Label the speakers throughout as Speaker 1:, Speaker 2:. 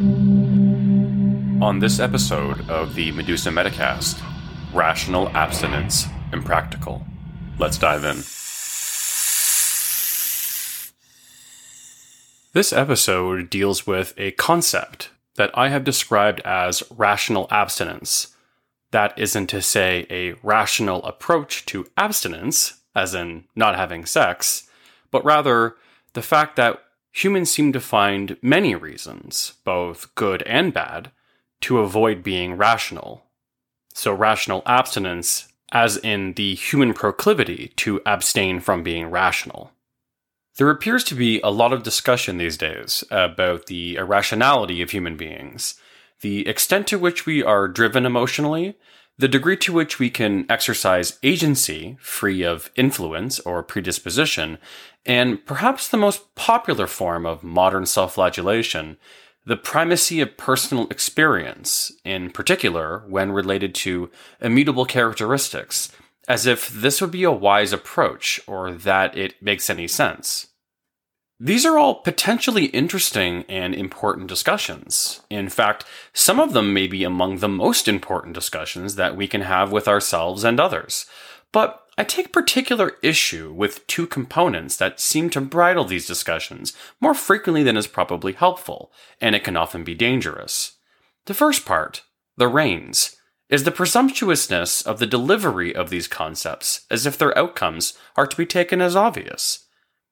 Speaker 1: On this episode of the Medusa Metacast, rational abstinence impractical. Let's dive in. This episode deals with a concept that I have described as rational abstinence. That isn't to say a rational approach to abstinence, as in not having sex, but rather the fact that humans seem to find many reasons, both good and bad, to avoid being rational. So, rational abstinence, as in the human proclivity to abstain from being rational. There appears to be a lot of discussion these days about the irrationality of human beings, the extent to which we are driven emotionally, the degree to which we can exercise agency free of influence or predisposition, and perhaps the most popular form of modern self flagellation, the primacy of personal experience, in particular when related to immutable characteristics, as if this would be a wise approach or that it makes any sense. These are all potentially interesting and important discussions. In fact, some of them may be among the most important discussions that we can have with ourselves and others. But I take particular issue with two components that seem to bridle these discussions more frequently than is probably helpful, and it can often be dangerous. The first part, the reins, is the presumptuousness of the delivery of these concepts as if their outcomes are to be taken as obvious.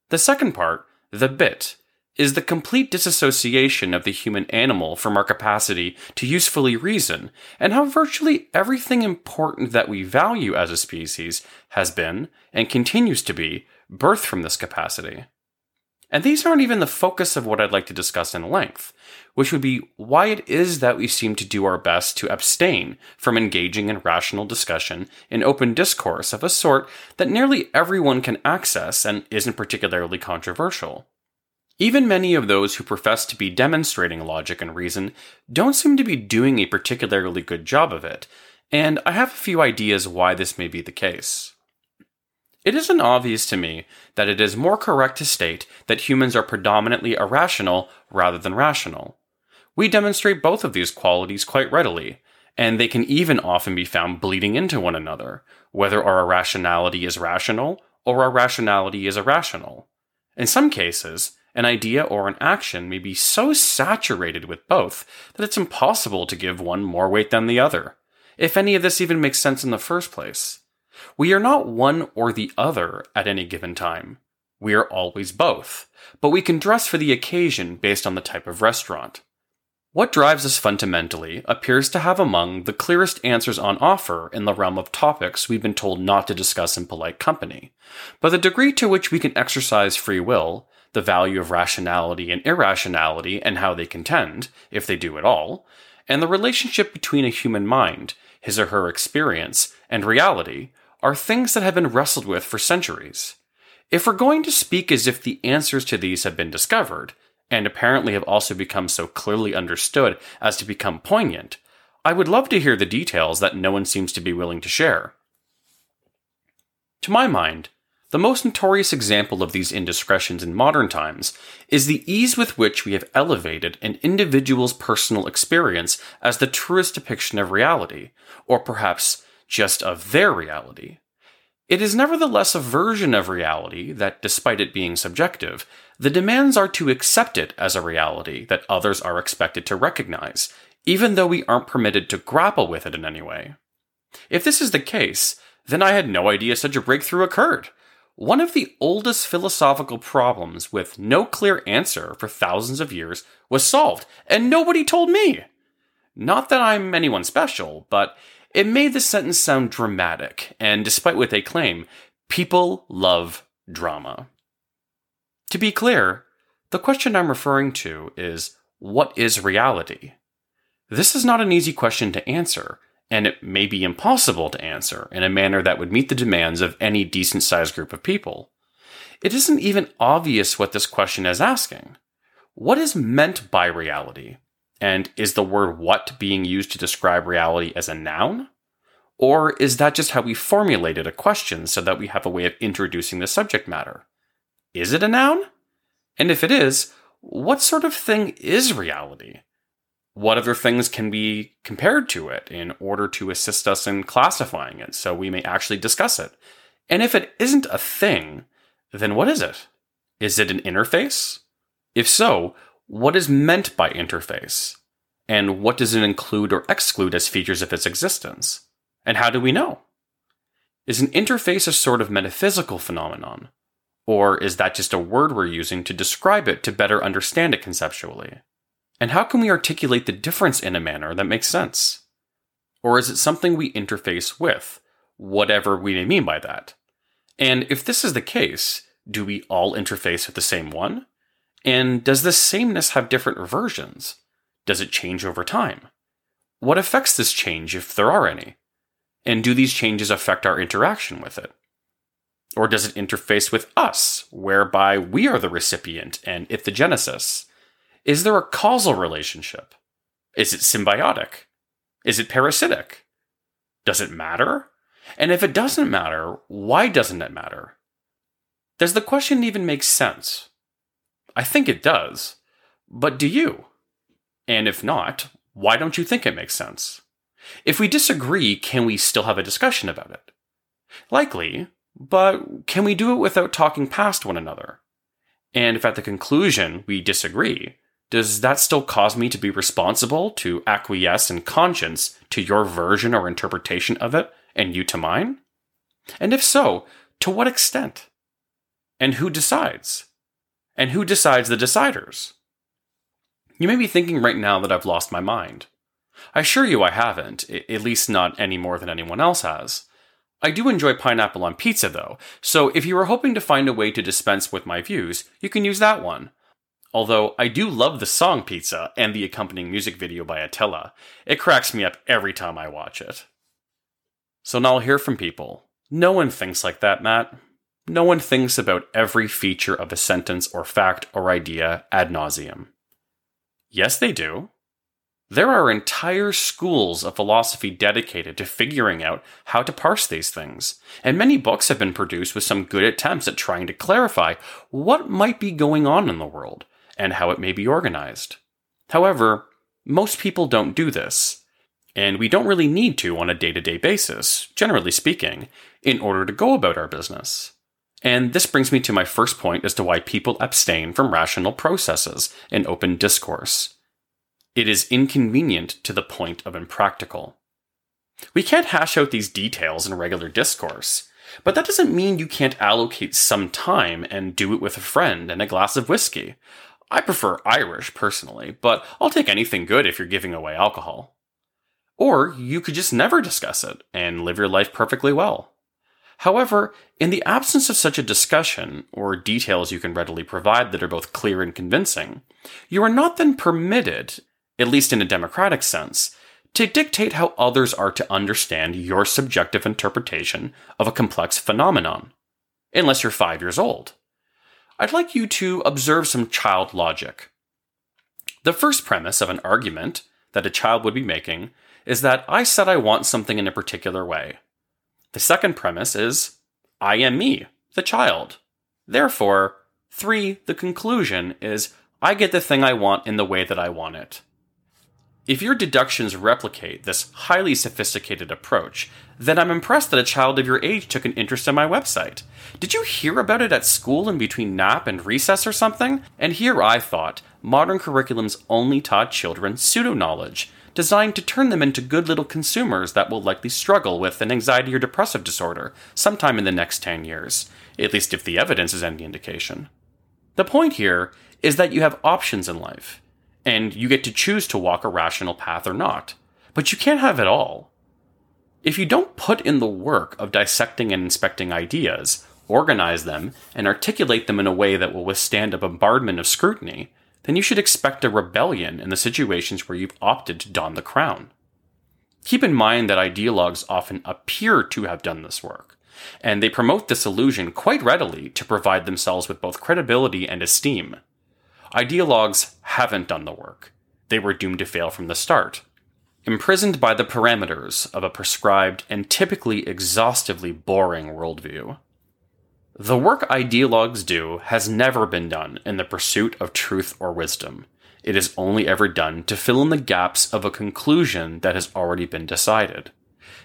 Speaker 1: The second part, the bit, is the complete disassociation of the human animal from our capacity to usefully reason, and how virtually everything important that we value as a species has been, and continues to be, birthed from this capacity. And these aren't even the focus of what I'd like to discuss in length, which would be why it is that we seem to do our best to abstain from engaging in rational discussion in open discourse of a sort that nearly everyone can access and isn't particularly controversial. Even many of those who profess to be demonstrating logic and reason don't seem to be doing a particularly good job of it, and I have a few ideas why this may be the case. It isn't obvious to me that it is more correct to state that humans are predominantly irrational rather than rational. We demonstrate both of these qualities quite readily, and they can even often be found bleeding into one another, whether our irrationality is rational or our rationality is irrational. In some cases, an idea or an action may be so saturated with both that it's impossible to give one more weight than the other, if any of this even makes sense in the first place. We are not one or the other at any given time. We are always both, but we can dress for the occasion based on the type of restaurant. What drives us fundamentally appears to have among the clearest answers on offer in the realm of topics we've been told not to discuss in polite company. But the degree to which we can exercise free will, the value of rationality and irrationality and how they contend, if they do at all, and the relationship between a human mind, his or her experience, and reality are things that have been wrestled with for centuries. If we're going to speak as if the answers to these have been discovered, and apparently have also become so clearly understood as to become poignant, I would love to hear the details that no one seems to be willing to share. To my mind, the most notorious example of these indiscretions in modern times is the ease with which we have elevated an individual's personal experience as the truest depiction of reality, or perhaps just of their reality. It is nevertheless a version of reality that, despite it being subjective, the demands are to accept it as a reality that others are expected to recognize, even though we aren't permitted to grapple with it in any way. If this is the case, then I had no idea such a breakthrough occurred. One of the oldest philosophical problems with no clear answer for thousands of years was solved, and nobody told me. Not that I'm anyone special, but it made the sentence sound dramatic, and despite what they claim, people love drama. To be clear, the question I'm referring to is what is reality? This is not an easy question to answer, and it may be impossible to answer in a manner that would meet the demands of any decent sized group of people. It isn't even obvious what this question is asking. What is meant by reality? And is the word what being used to describe reality as a noun? Or is that just how we formulated a question so that we have a way of introducing the subject matter? Is it a noun? And if it is, what sort of thing is reality? What other things can be compared to it in order to assist us in classifying it so we may actually discuss it? And if it isn't a thing, then what is it? Is it an interface? If so, what is meant by interface? And what does it include or exclude as features of its existence? And how do we know? Is an interface a sort of metaphysical phenomenon? Or is that just a word we're using to describe it to better understand it conceptually? And how can we articulate the difference in a manner that makes sense? Or is it something we interface with, whatever we may mean by that? And if this is the case, do we all interface with the same one? And does this sameness have different versions? Does it change over time? What affects this change if there are any? And do these changes affect our interaction with it? Or does it interface with us, whereby we are the recipient and it the genesis? Is there a causal relationship? Is it symbiotic? Is it parasitic? Does it matter? And if it doesn't matter, why doesn't it matter? Does the question even make sense? I think it does. But do you? And if not, why don't you think it makes sense? If we disagree, can we still have a discussion about it? Likely, but can we do it without talking past one another? And if at the conclusion we disagree, does that still cause me to be responsible to acquiesce in conscience to your version or interpretation of it and you to mine? And if so, to what extent? And who decides? And who decides the deciders? You may be thinking right now that I've lost my mind. I assure you I haven't, at least not any more than anyone else has. I do enjoy pineapple on pizza though, so if you are hoping to find a way to dispense with my views, you can use that one. Although I do love the song Pizza and the accompanying music video by Attila, it cracks me up every time I watch it. So now I'll hear from people. No one thinks like that, Matt. No one thinks about every feature of a sentence or fact or idea ad nauseum. Yes, they do. There are entire schools of philosophy dedicated to figuring out how to parse these things, and many books have been produced with some good attempts at trying to clarify what might be going on in the world and how it may be organized. However, most people don't do this, and we don't really need to on a day to day basis, generally speaking, in order to go about our business. And this brings me to my first point as to why people abstain from rational processes in open discourse. It is inconvenient to the point of impractical. We can't hash out these details in regular discourse, but that doesn't mean you can't allocate some time and do it with a friend and a glass of whiskey, I prefer Irish personally, but I'll take anything good if you're giving away alcohol. Or you could just never discuss it and live your life perfectly well. However, in the absence of such a discussion, or details you can readily provide that are both clear and convincing, you are not then permitted, at least in a democratic sense, to dictate how others are to understand your subjective interpretation of a complex phenomenon, unless you're five years old. I'd like you to observe some child logic. The first premise of an argument that a child would be making is that I said I want something in a particular way. The second premise is I am me, the child. Therefore, three, the conclusion is I get the thing I want in the way that I want it. If your deductions replicate this highly sophisticated approach, then I'm impressed that a child of your age took an interest in my website. Did you hear about it at school in between nap and recess or something? And here I thought modern curriculums only taught children pseudo knowledge, designed to turn them into good little consumers that will likely struggle with an anxiety or depressive disorder sometime in the next 10 years, at least if the evidence is any indication. The point here is that you have options in life and you get to choose to walk a rational path or not. But you can't have it all. If you don't put in the work of dissecting and inspecting ideas, organize them, and articulate them in a way that will withstand a bombardment of scrutiny, then you should expect a rebellion in the situations where you've opted to don the crown. Keep in mind that ideologues often appear to have done this work, and they promote this illusion quite readily to provide themselves with both credibility and esteem. Ideologues haven't done the work. They were doomed to fail from the start. Imprisoned by the parameters of a prescribed and typically exhaustively boring worldview. The work ideologues do has never been done in the pursuit of truth or wisdom. It is only ever done to fill in the gaps of a conclusion that has already been decided.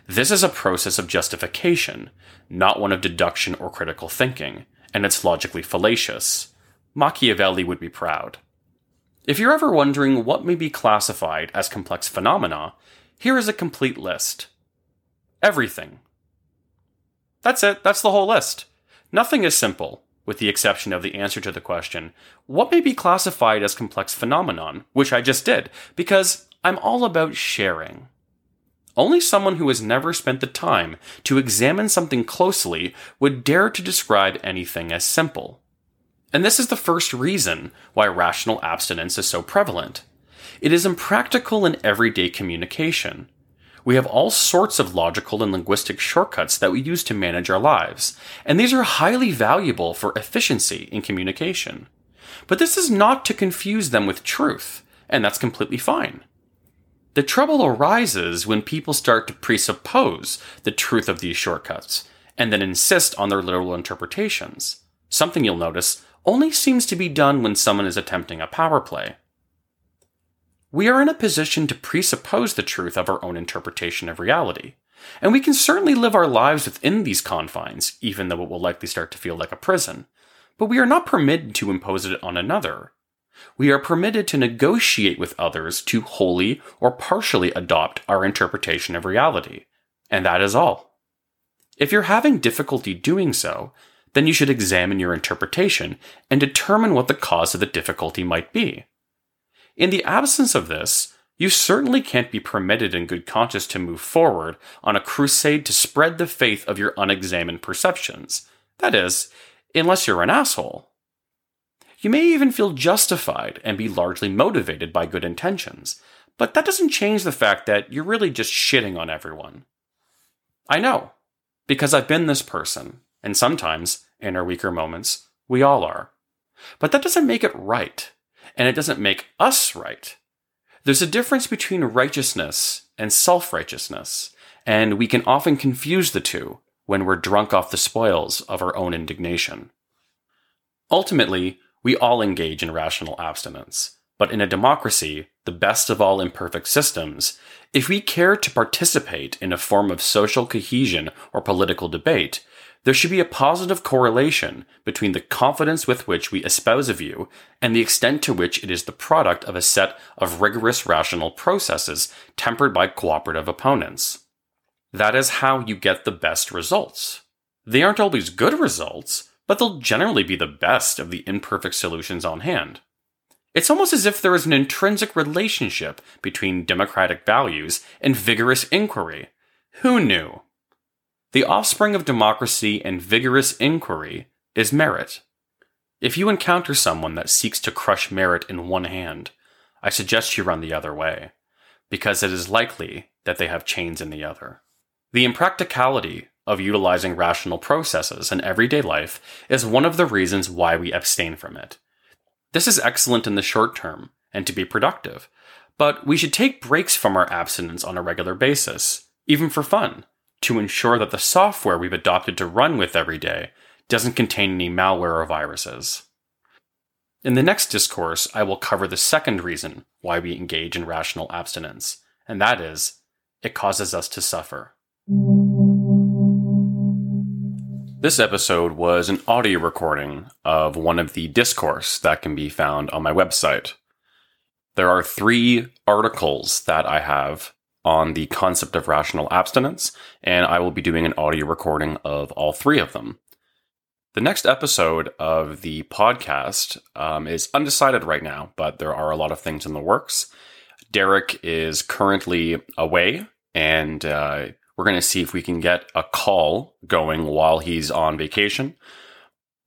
Speaker 1: This is a process of justification, not one of deduction or critical thinking, and it's logically fallacious. Machiavelli would be proud. If you're ever wondering what may be classified as complex phenomena, here is a complete list. Everything. That's it, that's the whole list. Nothing is simple, with the exception of the answer to the question, what may be classified as complex phenomenon, which I just did, because I'm all about sharing. Only someone who has never spent the time to examine something closely would dare to describe anything as simple. And this is the first reason why rational abstinence is so prevalent. It is impractical in everyday communication. We have all sorts of logical and linguistic shortcuts that we use to manage our lives, and these are highly valuable for efficiency in communication. But this is not to confuse them with truth, and that's completely fine. The trouble arises when people start to presuppose the truth of these shortcuts and then insist on their literal interpretations. Something you'll notice only seems to be done when someone is attempting a power play. We are in a position to presuppose the truth of our own interpretation of reality, and we can certainly live our lives within these confines, even though it will likely start to feel like a prison. But we are not permitted to impose it on another, we are permitted to negotiate with others to wholly or partially adopt our interpretation of reality. And that is all. If you're having difficulty doing so, then you should examine your interpretation and determine what the cause of the difficulty might be. In the absence of this, you certainly can't be permitted in good conscience to move forward on a crusade to spread the faith of your unexamined perceptions. That is, unless you're an asshole. You may even feel justified and be largely motivated by good intentions, but that doesn't change the fact that you're really just shitting on everyone. I know, because I've been this person, and sometimes, in our weaker moments, we all are. But that doesn't make it right, and it doesn't make us right. There's a difference between righteousness and self righteousness, and we can often confuse the two when we're drunk off the spoils of our own indignation. Ultimately, we all engage in rational abstinence. But in a democracy, the best of all imperfect systems, if we care to participate in a form of social cohesion or political debate, there should be a positive correlation between the confidence with which we espouse a view and the extent to which it is the product of a set of rigorous rational processes tempered by cooperative opponents. That is how you get the best results. They aren't always good results, but they'll generally be the best of the imperfect solutions on hand. It's almost as if there is an intrinsic relationship between democratic values and vigorous inquiry. Who knew? The offspring of democracy and vigorous inquiry is merit. If you encounter someone that seeks to crush merit in one hand, I suggest you run the other way, because it is likely that they have chains in the other. The impracticality of utilizing rational processes in everyday life is one of the reasons why we abstain from it. This is excellent in the short term and to be productive, but we should take breaks from our abstinence on a regular basis, even for fun, to ensure that the software we've adopted to run with every day doesn't contain any malware or viruses. In the next discourse, I will cover the second reason why we engage in rational abstinence, and that is, it causes us to suffer. This episode was an audio recording of one of the discourse that can be found on my website. There are three articles that I have on the concept of rational abstinence, and I will be doing an audio recording of all three of them. The next episode of the podcast um, is undecided right now, but there are a lot of things in the works. Derek is currently away, and uh, we're going to see if we can get a call going while he's on vacation.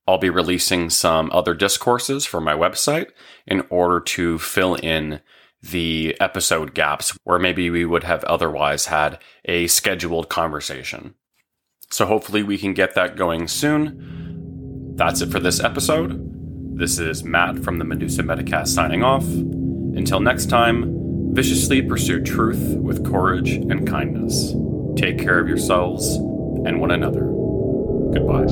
Speaker 1: I'll be releasing some other discourses for my website in order to fill in the episode gaps where maybe we would have otherwise had a scheduled conversation. So hopefully we can get that going soon. That's it for this episode. This is Matt from the Medusa Metacast signing off. Until next time, viciously pursue truth with courage and kindness. Take care of yourselves and one another. Goodbye.